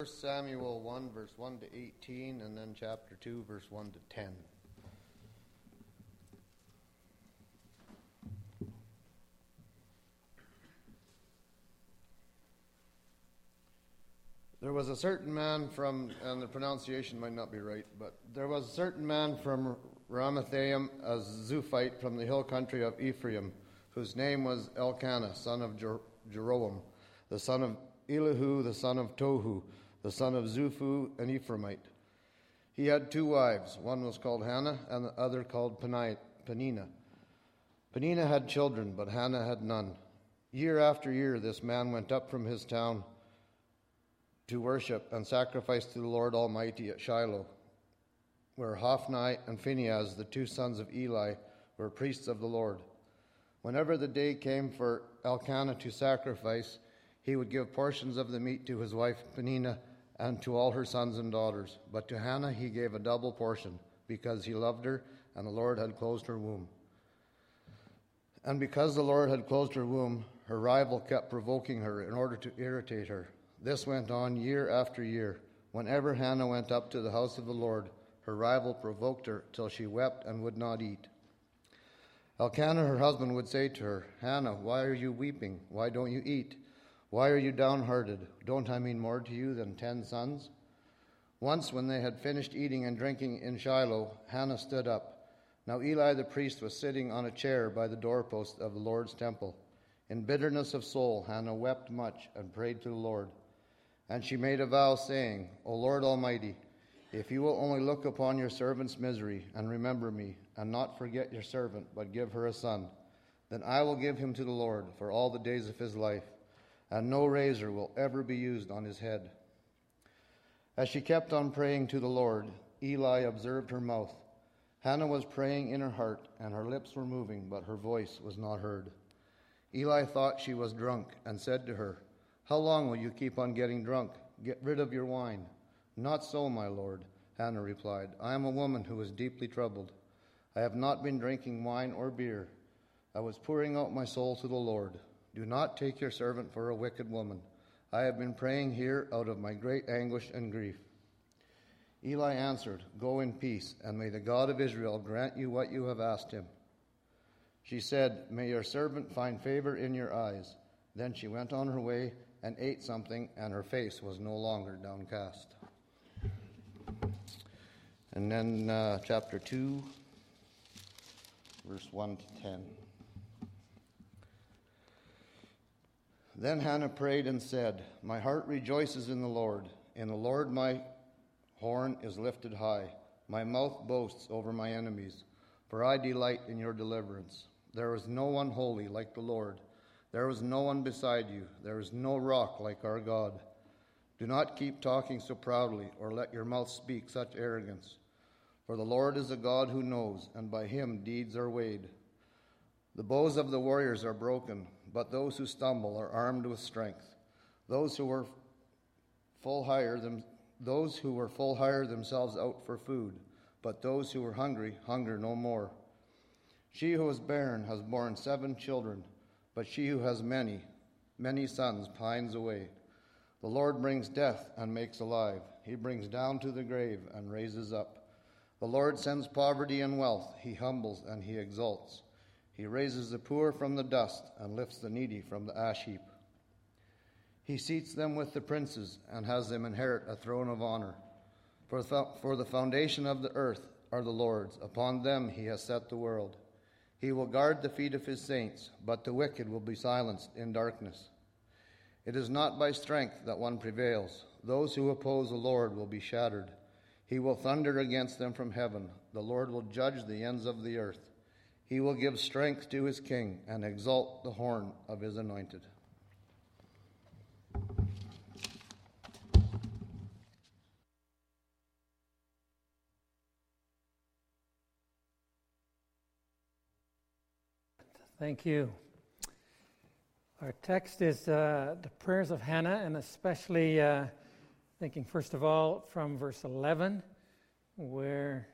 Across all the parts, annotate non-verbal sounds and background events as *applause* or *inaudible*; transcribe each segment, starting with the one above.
1 Samuel 1, verse 1 to 18, and then chapter 2, verse 1 to 10. There was a certain man from, and the pronunciation might not be right, but there was a certain man from Ramathaim, a Zuphite from the hill country of Ephraim, whose name was Elkanah, son of Jer- Jeroham, the son of Elihu, the son of Tohu, the son of Zuphu, an Ephraimite. He had two wives. One was called Hannah, and the other called Peninnah. Peninnah had children, but Hannah had none. Year after year, this man went up from his town to worship and sacrifice to the Lord Almighty at Shiloh, where Hophni and Phinehas, the two sons of Eli, were priests of the Lord. Whenever the day came for Elkanah to sacrifice, he would give portions of the meat to his wife Peninnah and to all her sons and daughters. But to Hannah he gave a double portion, because he loved her, and the Lord had closed her womb. And because the Lord had closed her womb, her rival kept provoking her in order to irritate her. This went on year after year. Whenever Hannah went up to the house of the Lord, her rival provoked her till she wept and would not eat. Elkanah, her husband, would say to her, Hannah, why are you weeping? Why don't you eat? Why are you downhearted? Don't I mean more to you than ten sons? Once, when they had finished eating and drinking in Shiloh, Hannah stood up. Now Eli the priest was sitting on a chair by the doorpost of the Lord's temple. In bitterness of soul, Hannah wept much and prayed to the Lord. And she made a vow, saying, O Lord Almighty, if you will only look upon your servant's misery and remember me, and not forget your servant, but give her a son, then I will give him to the Lord for all the days of his life, and no razor will ever be used on his head. As she kept on praying to the Lord, Eli observed her mouth. Hannah was praying in her heart, and her lips were moving, but her voice was not heard. Eli thought she was drunk, and said to her, how long will you keep on getting drunk? Get rid of your wine. Not so, my lord, Hannah replied. I am a woman who is deeply troubled. I have not been drinking wine or beer. I was pouring out my soul to the Lord. Do not take your servant for a wicked woman. I have been praying here out of my great anguish and grief. Eli answered, Go in peace, and may the God of Israel grant you what you have asked him. She said, May your servant find favor in your eyes. Then she went on her way and ate something, and her face was no longer downcast. And then uh, chapter 2, verse 1 to 10. Then Hannah prayed and said, My heart rejoices in the Lord. In the Lord my horn is lifted high. My mouth boasts over my enemies, for I delight in your deliverance. There is no one holy like the Lord. There is no one beside you. There is no rock like our God. Do not keep talking so proudly, or let your mouth speak such arrogance. For the Lord is a God who knows, and by him deeds are weighed. The bows of the warriors are broken, but those who stumble are armed with strength. Those who were full hire them, those who were full hire themselves out for food, but those who were hungry hunger no more. She who was barren has borne seven children. But she who has many, many sons pines away. The Lord brings death and makes alive. He brings down to the grave and raises up. The Lord sends poverty and wealth. He humbles and he exalts. He raises the poor from the dust and lifts the needy from the ash heap. He seats them with the princes and has them inherit a throne of honor. For, for the foundation of the earth are the Lord's. Upon them he has set the world. He will guard the feet of his saints, but the wicked will be silenced in darkness. It is not by strength that one prevails. Those who oppose the Lord will be shattered. He will thunder against them from heaven. The Lord will judge the ends of the earth. He will give strength to his king and exalt the horn of his anointed. Thank you. Our text is uh, the prayers of Hannah, and especially uh, thinking, first of all, from verse 11, where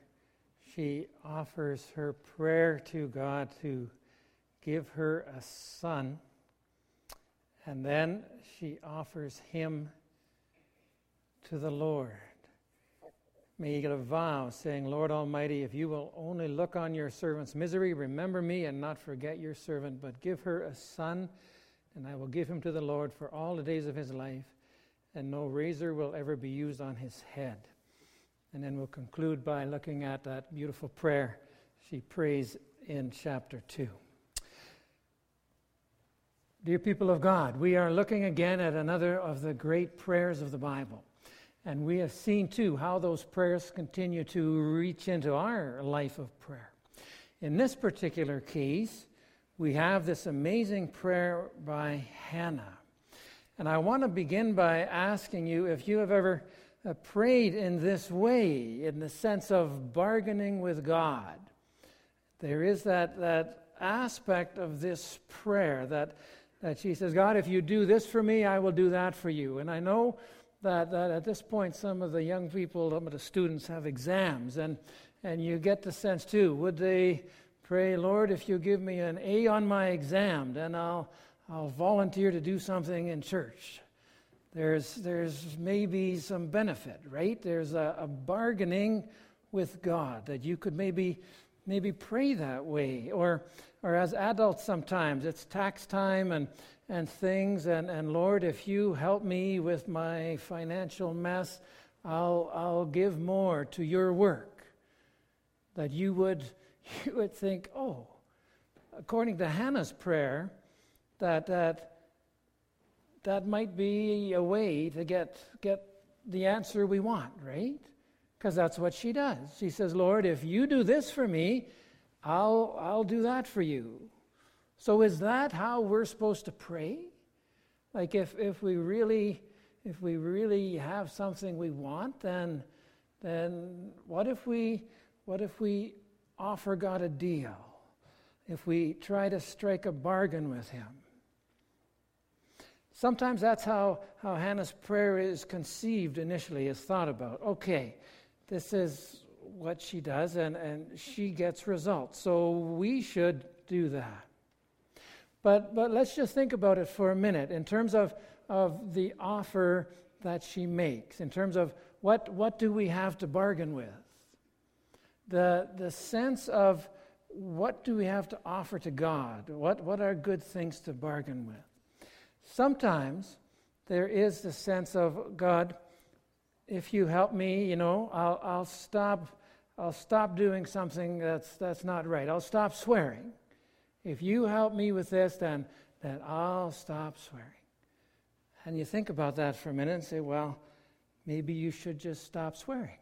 she offers her prayer to God to give her a son. And then she offers him to the Lord. Make a vow, saying, Lord Almighty, if you will only look on your servant's misery, remember me and not forget your servant, but give her a son, and I will give him to the Lord for all the days of his life, and no razor will ever be used on his head. And then we'll conclude by looking at that beautiful prayer she prays in chapter 2. Dear people of God, we are looking again at another of the great prayers of the Bible. And we have seen too how those prayers continue to reach into our life of prayer. In this particular case, we have this amazing prayer by Hannah. And I want to begin by asking you if you have ever uh, prayed in this way, in the sense of bargaining with God. There is that, that aspect of this prayer that, that she says, God, if you do this for me, I will do that for you. And I know that, that at this point, some of the young people, some of the students have exams, and, and you get the sense too would they pray, Lord, if you give me an A on my exam, then I'll, I'll volunteer to do something in church. There's, there's maybe some benefit, right? There's a, a bargaining with God that you could maybe maybe pray that way. Or, or as adults, sometimes it's tax time and, and things. And, and Lord, if you help me with my financial mess, I'll, I'll give more to your work. That you would, *laughs* you would think, oh, according to Hannah's prayer, that, that, that might be a way to get, get the answer we want, right? Because that's what she does. She says, Lord, if you do this for me, I'll, I'll do that for you. So is that how we're supposed to pray? Like if, if we really if we really have something we want, then then what if we what if we offer God a deal? If we try to strike a bargain with him? Sometimes that's how, how Hannah's prayer is conceived initially, is thought about. Okay, this is what she does, and, and she gets results. So we should do that. But, but let's just think about it for a minute in terms of, of the offer that she makes, in terms of what, what do we have to bargain with? The, the sense of what do we have to offer to God? What, what are good things to bargain with? Sometimes there is the sense of God, if you help me, you know, I'll, I'll stop I'll stop doing something that's, that's not right. I'll stop swearing. If you help me with this, then, then I'll stop swearing. And you think about that for a minute and say, well, maybe you should just stop swearing.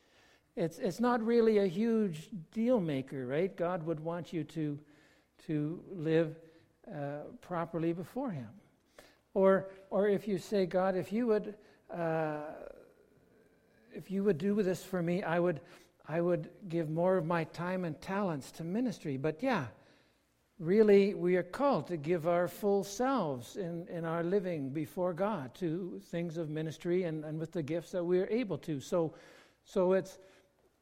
*laughs* it's, it's not really a huge deal maker, right? God would want you to, to live uh, properly before Him. Or, or if you say, God, if you would, uh, if you would do this for me, I would, I would give more of my time and talents to ministry. But yeah, really, we are called to give our full selves in, in our living before God to things of ministry and, and with the gifts that we are able to. So, so it's,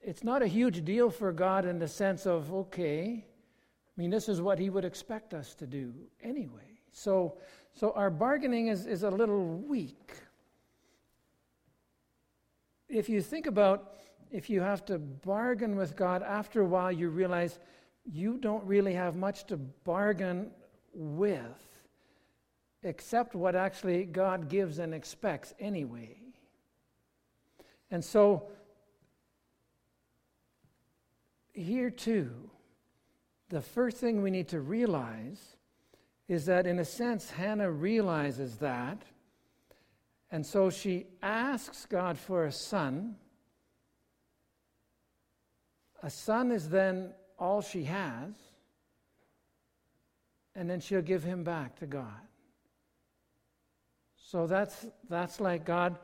it's not a huge deal for God in the sense of, okay, I mean, this is what He would expect us to do anyway. So, so our bargaining is, is a little weak. If you think about if you have to bargain with God, after a while you realize you don't really have much to bargain with except what actually God gives and expects anyway. And so, here too, the first thing we need to realize is that, in a sense, Hannah realizes that. And so she asks God for a son. A son is then all she has, and then she'll give him back to God. So that's, that's like God,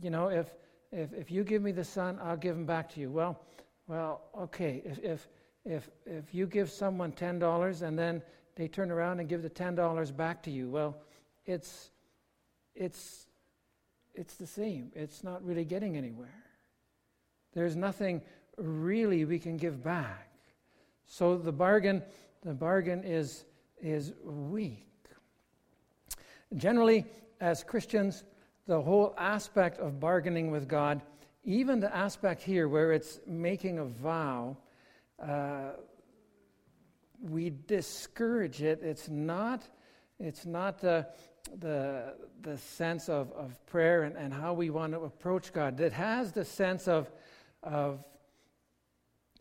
you know, if, if, if you give me the son, I'll give him back to you. Well, well, okay, if, if, if, if you give someone $10 and then they turn around and give the $10 back to you, well, it's, it's, it's the same. It's not really getting anywhere. There's nothing really we can give back. So the bargain, the bargain is, is weak. Generally, as Christians, the whole aspect of bargaining with God, even the aspect here where it's making a vow, uh, we discourage it. It's not, it's not the, the, the sense of, of prayer and, and how we want to approach God. It has the sense of, of,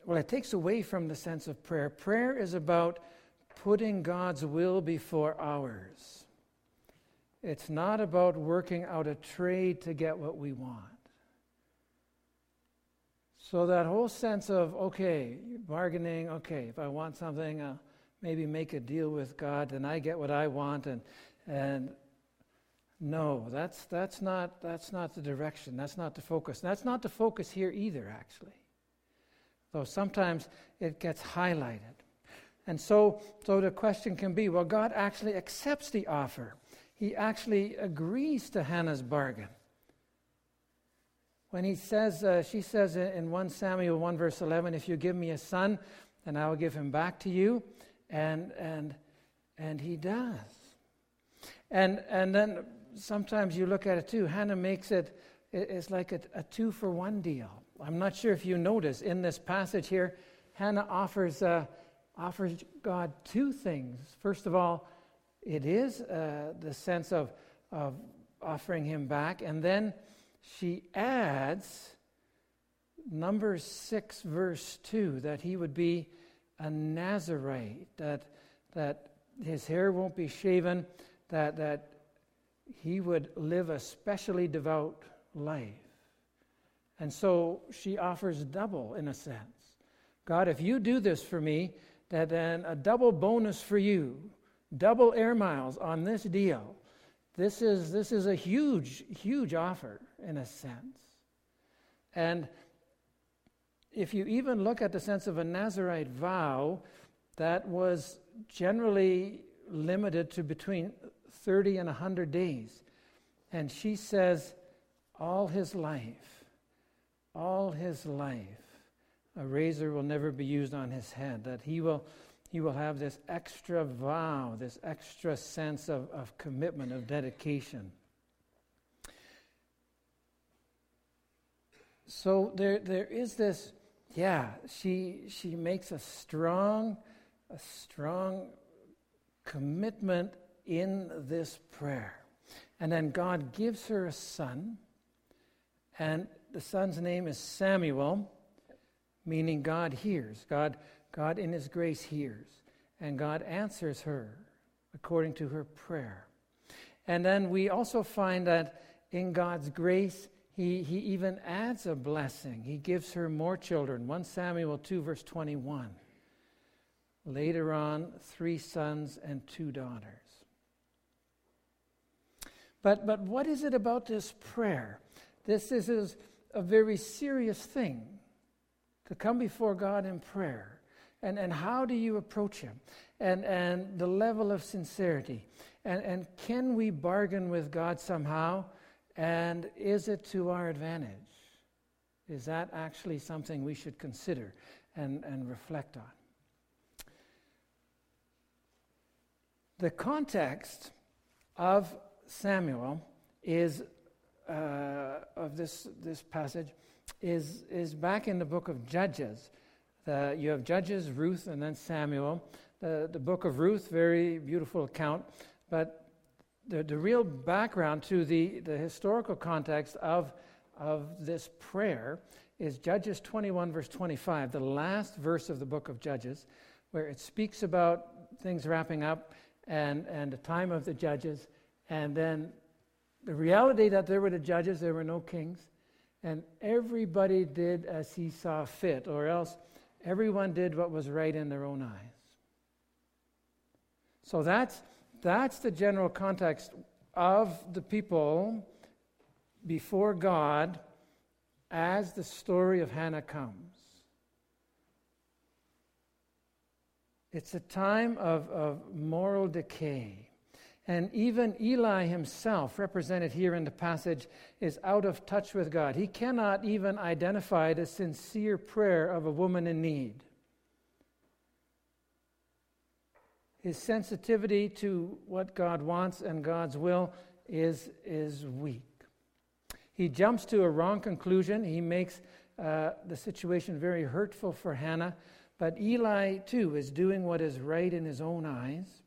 well, it takes away from the sense of prayer. Prayer is about putting God's will before ours. It's not about working out a trade to get what we want. So that whole sense of, okay, bargaining, okay, if I want something, I'll maybe make a deal with God and I get what I want and and no, that's that's not that's not the direction. That's not the focus. That's not the focus here either, actually. Though sometimes it gets highlighted. And so so the question can be, well, God actually accepts the offer he actually agrees to Hannah's bargain. When he says, uh, she says in 1 Samuel 1 verse 11, if you give me a son, then I will give him back to you. And, and, and he does. And, and then sometimes you look at it too. Hannah makes it, it's like a, a two for one deal. I'm not sure if you notice in this passage here, Hannah offers, uh, offers God two things. First of all, it is uh, the sense of, of offering him back. And then she adds, number 6, verse 2, that he would be a Nazarite, that, that his hair won't be shaven, that, that he would live a specially devout life. And so she offers double in a sense. God, if you do this for me, that then a double bonus for you double air miles on this deal. This is, this is a huge, huge offer in a sense. And if you even look at the sense of a Nazarite vow, that was generally limited to between 30 and 100 days. And she says, all his life, all his life, a razor will never be used on his head, that he will he will have this extra vow, this extra sense of, of commitment, of dedication. So there, there is this, yeah, she, she makes a strong, a strong commitment in this prayer. And then God gives her a son, and the son's name is Samuel, meaning God hears. God God, in His grace, hears, and God answers her according to her prayer. And then we also find that in God's grace, he, he even adds a blessing. He gives her more children. 1 Samuel 2, verse 21. Later on, three sons and two daughters. But, but what is it about this prayer? This is a very serious thing to come before God in prayer and, and how do you approach him and, and the level of sincerity and, and can we bargain with god somehow and is it to our advantage? Is that actually something we should consider and, and reflect on? The context of samuel is uh, of this, this passage is, is back in the book of judges. The, you have Judges, Ruth, and then Samuel. The, the book of Ruth, very beautiful account, but the, the real background to the, the historical context of, of this prayer is Judges 21, verse 25, the last verse of the book of Judges, where it speaks about things wrapping up and, and the time of the judges, and then the reality that there were the judges, there were no kings, and everybody did as he saw fit, or else Everyone did what was right in their own eyes. So that's, that's the general context of the people before God as the story of Hannah comes. It's a time of, of moral decay. And even Eli himself, represented here in the passage, is out of touch with God. He cannot even identify the sincere prayer of a woman in need. His sensitivity to what God wants and God's will is, is weak. he jumps to a wrong conclusion. He makes uh, the situation very hurtful for Hannah. But Eli, too, is doing what is right in his own eyes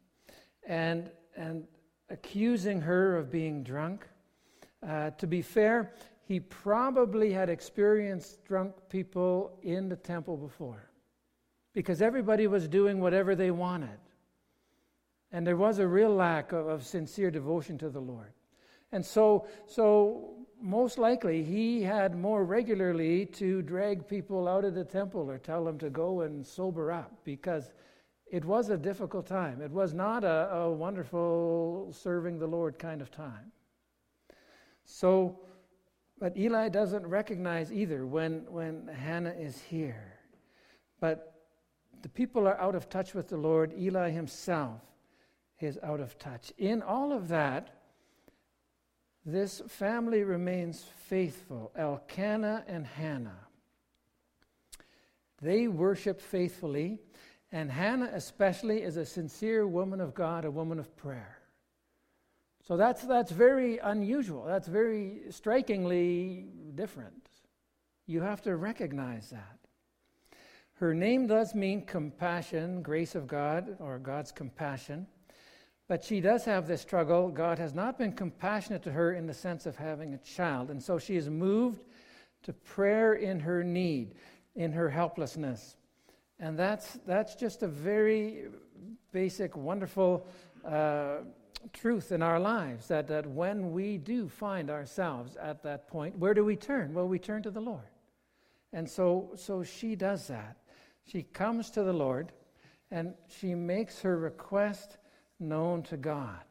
and, and accusing her of being drunk. Uh, to be fair, he probably had experienced drunk people in the temple before because everybody was doing whatever they wanted. And there was a real lack of, of sincere devotion to the Lord. And so, so most likely he had more regularly to drag people out of the temple or tell them to go and sober up because it was a difficult time. It was not a, a wonderful serving the Lord kind of time. So, but Eli doesn't recognize either when, when Hannah is here. But the people are out of touch with the Lord. Eli himself is out of touch. In all of that, this family remains faithful. Elkanah and Hannah. They worship faithfully, and Hannah, especially, is a sincere woman of God, a woman of prayer. So that's, that's very unusual. That's very strikingly different. You have to recognize that. Her name does mean compassion, grace of God, or God's compassion. But she does have this struggle. God has not been compassionate to her in the sense of having a child. And so she is moved to prayer in her need, in her helplessness. And that's, that's just a very basic, wonderful uh, truth in our lives that, that when we do find ourselves at that point, where do we turn? Well, we turn to the Lord. And so, so she does that. She comes to the Lord and she makes her request known to God.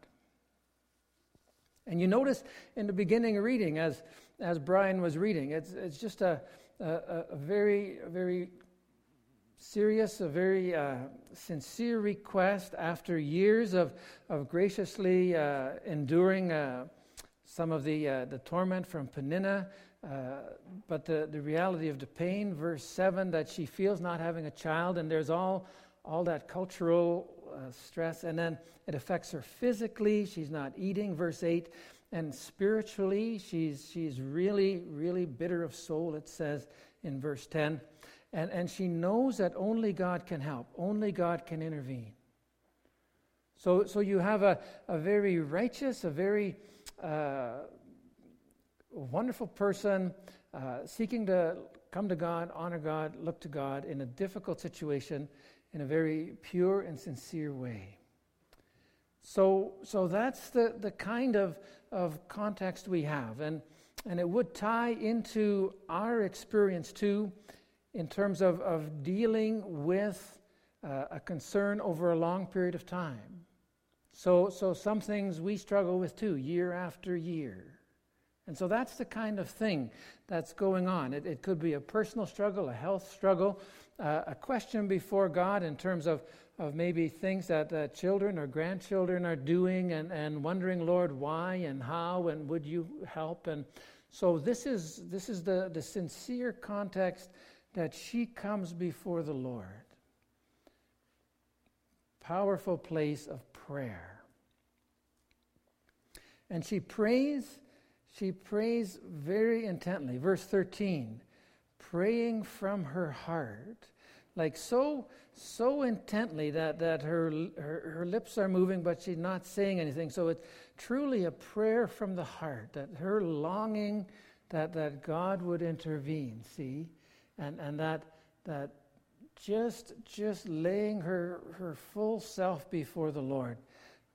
And you notice in the beginning reading, as, as Brian was reading, it's, it's just a, a, a very, very serious, a very uh, sincere request after years of, of graciously uh, enduring uh, some of the, uh, the torment from Peninnah. Uh, but the, the reality of the pain, verse 7, that she feels not having a child, and there's all, all that cultural uh, stress. And then it affects her physically. She's not eating, verse 8. And spiritually, she's, she's really, really bitter of soul, it says in verse 10. And, and she knows that only God can help, only God can intervene. So, so you have a, a very righteous, a very uh, wonderful person uh, seeking to come to God, honor God, look to God in a difficult situation in a very pure and sincere way. So, so that's the, the kind of, of context we have. And, and it would tie into our experience too, in terms of, of dealing with uh, a concern over a long period of time. So, so some things we struggle with too, year after year. And so that's the kind of thing that's going on. It, it could be a personal struggle, a health struggle, uh, a question before God in terms of, of maybe things that uh, children or grandchildren are doing and, and wondering, Lord, why and how and would you help? And so this is, this is the, the sincere context that she comes before the Lord. Powerful place of prayer. And she prays, she prays very intently. Verse 13 praying from her heart, like so so intently that, that her, her, her lips are moving, but she's not saying anything. So it's truly a prayer from the heart, that her longing that, that God would intervene, see? And, and that, that just, just laying her, her full self before the Lord,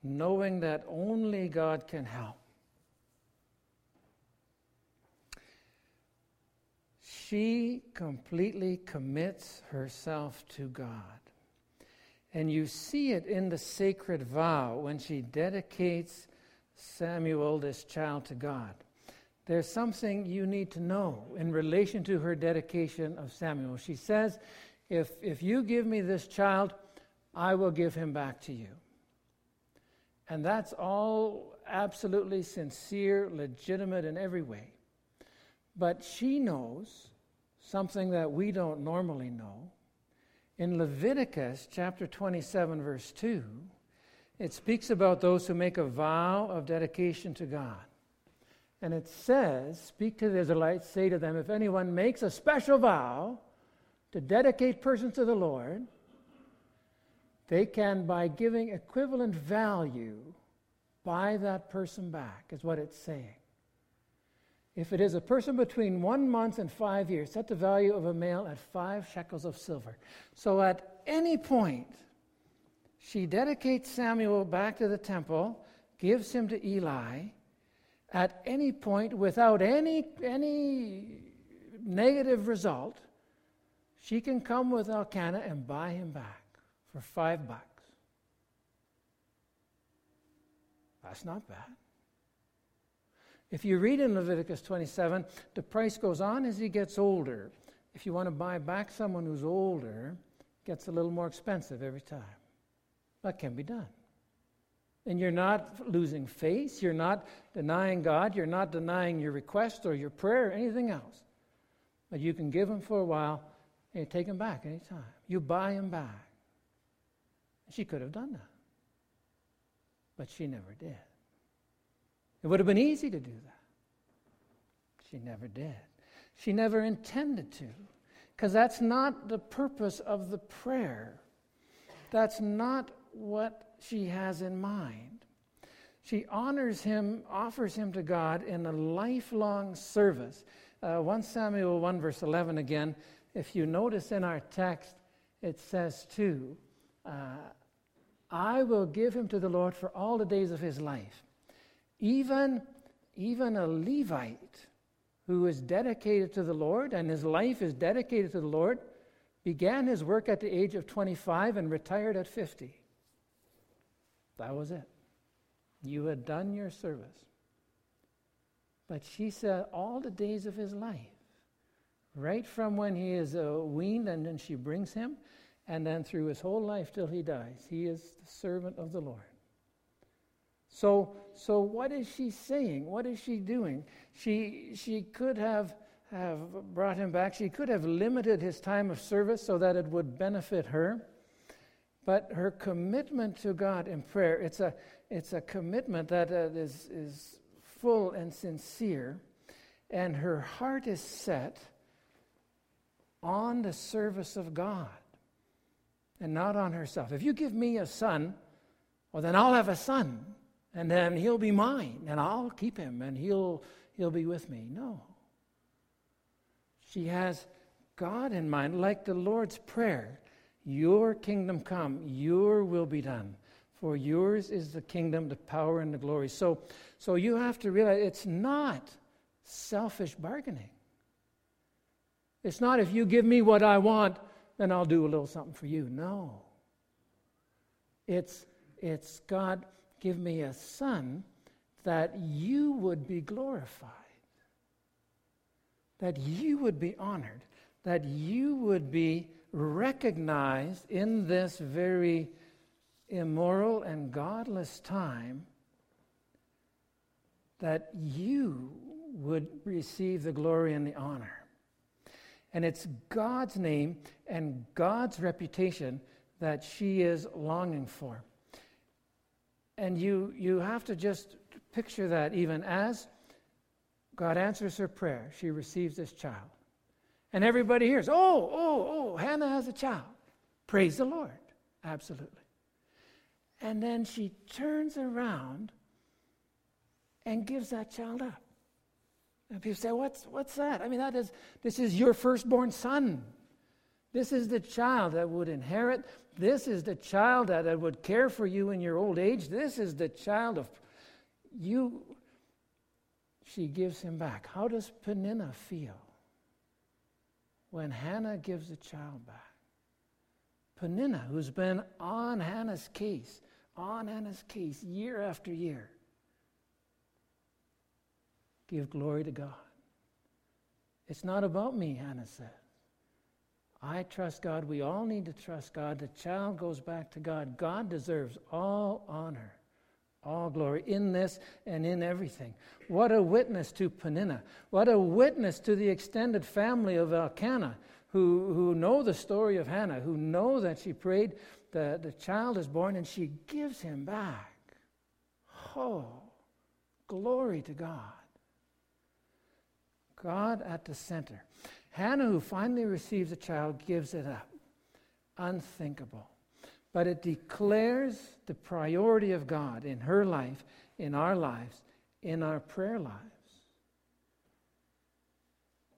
knowing that only God can help. She completely commits herself to God. And you see it in the sacred vow when she dedicates Samuel, this child, to God. There's something you need to know in relation to her dedication of Samuel. She says, If, if you give me this child, I will give him back to you. And that's all absolutely sincere, legitimate in every way. But she knows something that we don't normally know. In Leviticus chapter 27, verse 2, it speaks about those who make a vow of dedication to God. And it says, Speak to the Israelites, say to them, if anyone makes a special vow to dedicate persons to the Lord, they can, by giving equivalent value, buy that person back, is what it's saying. If it is a person between one month and five years, set the value of a male at five shekels of silver. So at any point, she dedicates Samuel back to the temple, gives him to Eli. At any point, without any, any negative result, she can come with Elkanah and buy him back for five bucks. That's not bad. If you read in Leviticus 27, the price goes on as he gets older. If you want to buy back someone who's older, it gets a little more expensive every time. That can be done. And you're not losing faith, you're not denying God, you're not denying your request or your prayer or anything else. But you can give him for a while and you take him back anytime. You buy him back. She could have done that. But she never did. It would have been easy to do that. She never did. She never intended to. Because that's not the purpose of the prayer. That's not what she has in mind. She honors him, offers him to God in a lifelong service. Uh, 1 Samuel 1, verse 11 again, if you notice in our text, it says too, uh, I will give him to the Lord for all the days of his life. Even, even a Levite who is dedicated to the Lord and his life is dedicated to the Lord began his work at the age of 25 and retired at 50. That was it. You had done your service. But she said, all the days of his life, right from when he is uh, weaned and then she brings him, and then through his whole life till he dies, he is the servant of the Lord. So, so what is she saying? What is she doing? She, she could have, have brought him back. She could have limited his time of service so that it would benefit her. But her commitment to God in prayer, it's a, it's a commitment that uh, is is full and sincere. And her heart is set on the service of God and not on herself. If you give me a son, well, then I'll have a son, and then he'll be mine, and I'll keep him, and he'll, he'll be with me. No. She has God in mind, like the Lord's Prayer. Your kingdom come, your will be done. For yours is the kingdom, the power, and the glory. So, so you have to realize it's not selfish bargaining. It's not if you give me what I want, then I'll do a little something for you. No. It's, it's God, give me a son that you would be glorified, that you would be honored, that you would be recognized in this very immoral and godless time that you would receive the glory and the honor. And it's God's name and God's reputation that she is longing for. And you, you have to just picture that even as God answers her prayer, she receives this child. And everybody hears, oh, oh, oh, Hannah has a child. Praise the Lord. Absolutely. And then she turns around and gives that child up. And people say, what's, what's that? I mean, that is, this is your firstborn son. This is the child that would inherit. This is the child that, that would care for you in your old age. This is the child of you. She gives him back. How does Peninnah feel? when Hannah gives the child back. Peninnah, who's been on Hannah's case, on Hannah's case year after year, give glory to God. It's not about me, Hannah says. I trust God. We all need to trust God. The child goes back to God. God deserves all honor all glory in this and in everything. What a witness to Peninnah. What a witness to the extended family of Elkanah who, who know the story of Hannah, who know that she prayed, the, the child is born, and she gives him back. Oh, glory to God. God at the center. Hannah, who finally receives a child, gives it up. Unthinkable. But it declares the priority of God in her life, in our lives, in our prayer lives.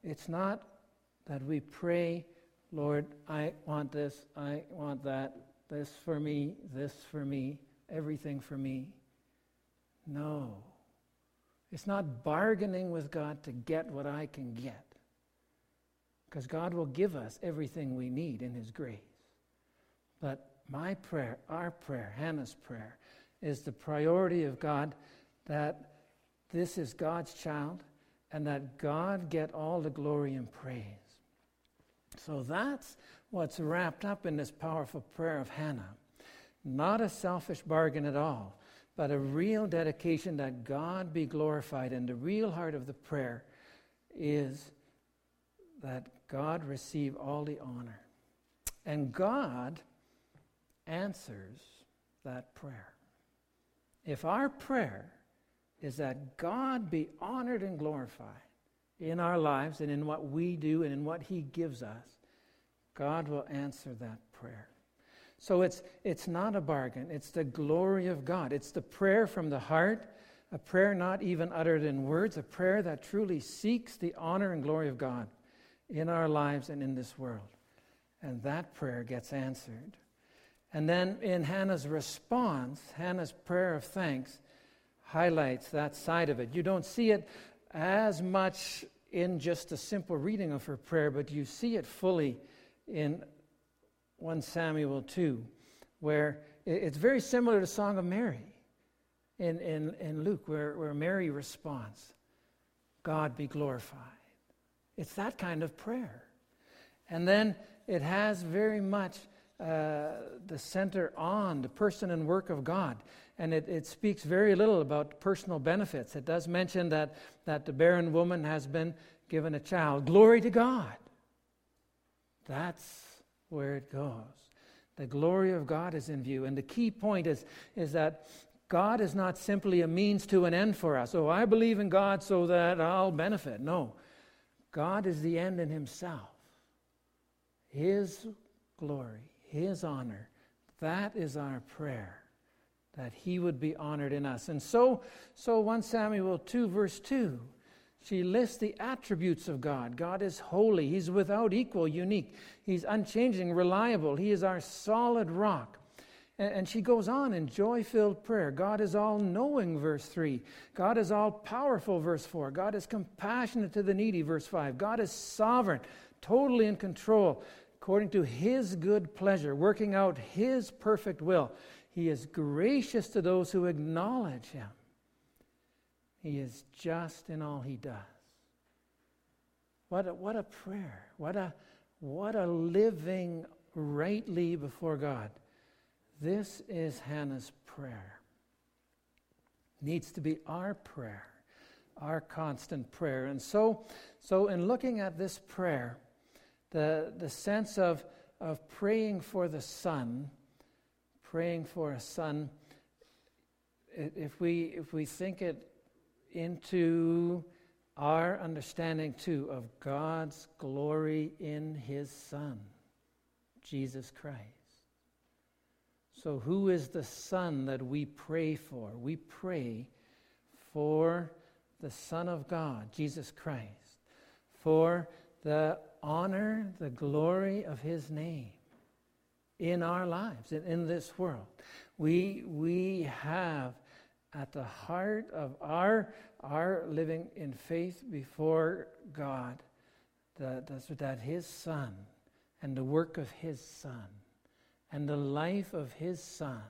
It's not that we pray, Lord, I want this, I want that, this for me, this for me, everything for me. No. It's not bargaining with God to get what I can get. Because God will give us everything we need in His grace. But my prayer, our prayer, Hannah's prayer, is the priority of God that this is God's child and that God get all the glory and praise. So that's what's wrapped up in this powerful prayer of Hannah. Not a selfish bargain at all, but a real dedication that God be glorified. And the real heart of the prayer is that God receive all the honor. And God answers that prayer. If our prayer is that God be honored and glorified in our lives and in what we do and in what He gives us, God will answer that prayer. So it's, it's not a bargain, it's the glory of God. It's the prayer from the heart, a prayer not even uttered in words, a prayer that truly seeks the honor and glory of God in our lives and in this world. And that prayer gets answered. And then in Hannah's response, Hannah's prayer of thanks, highlights that side of it. You don't see it as much in just a simple reading of her prayer, but you see it fully in 1 Samuel 2, where it's very similar to Song of Mary in, in, in Luke, where, where Mary responds, God be glorified. It's that kind of prayer. And then it has very much uh, the center on the person and work of God. And it, it speaks very little about personal benefits. It does mention that, that the barren woman has been given a child. Glory to God. That's where it goes. The glory of God is in view. And the key point is, is that God is not simply a means to an end for us. Oh, I believe in God so that I'll benefit. No. God is the end in Himself. His glory, his honor. That is our prayer, that He would be honored in us. And so, so 1 Samuel 2, verse 2, she lists the attributes of God. God is holy, He's without equal, unique, He's unchanging, reliable, He is our solid rock. And she goes on in joy filled prayer. God is all knowing, verse 3. God is all powerful, verse 4. God is compassionate to the needy, verse 5. God is sovereign, totally in control according to his good pleasure, working out his perfect will. He is gracious to those who acknowledge him. He is just in all he does. What a, what a prayer. What a, what a living rightly before God. This is Hannah's prayer. Needs to be our prayer, our constant prayer. And so, so in looking at this prayer, the, the sense of, of praying for the son, praying for a son, if we, if we think it into our understanding too of God's glory in his son, Jesus Christ. So, who is the Son that we pray for? We pray for the Son of God, Jesus Christ, for the honor the glory of his name in our lives and in this world. We, we have at the heart of our, our living in faith before God that, that his son and the work of his son and the life of his son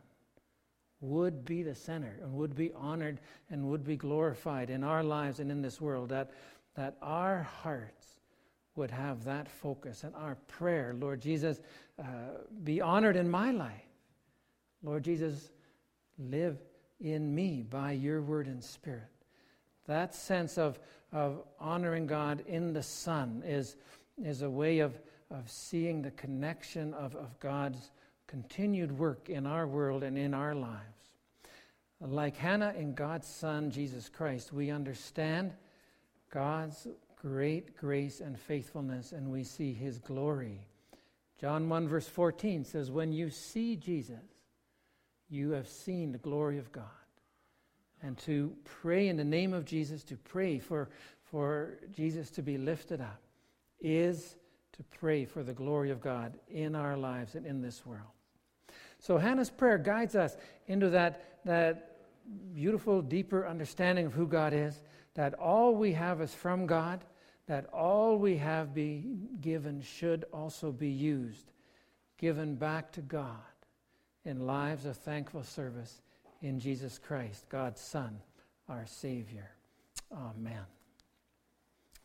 would be the center and would be honored and would be glorified in our lives and in this world. That, that our hearts would have that focus and our prayer, Lord Jesus, uh, be honored in my life. Lord Jesus, live in me by your word and spirit. That sense of, of honoring God in the Son is, is a way of, of seeing the connection of, of God's continued work in our world and in our lives. Like Hannah in God's Son, Jesus Christ, we understand God's great grace and faithfulness, and we see his glory. John 1, verse 14 says, When you see Jesus, you have seen the glory of God. And to pray in the name of Jesus, to pray for, for Jesus to be lifted up, is to pray for the glory of God in our lives and in this world. So Hannah's prayer guides us into that, that beautiful, deeper understanding of who God is, that all we have is from God, that all we have been given should also be used, given back to God in lives of thankful service in Jesus Christ, God's Son, our Savior. Amen.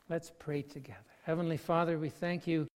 Let's pray together. Heavenly Father, we thank you.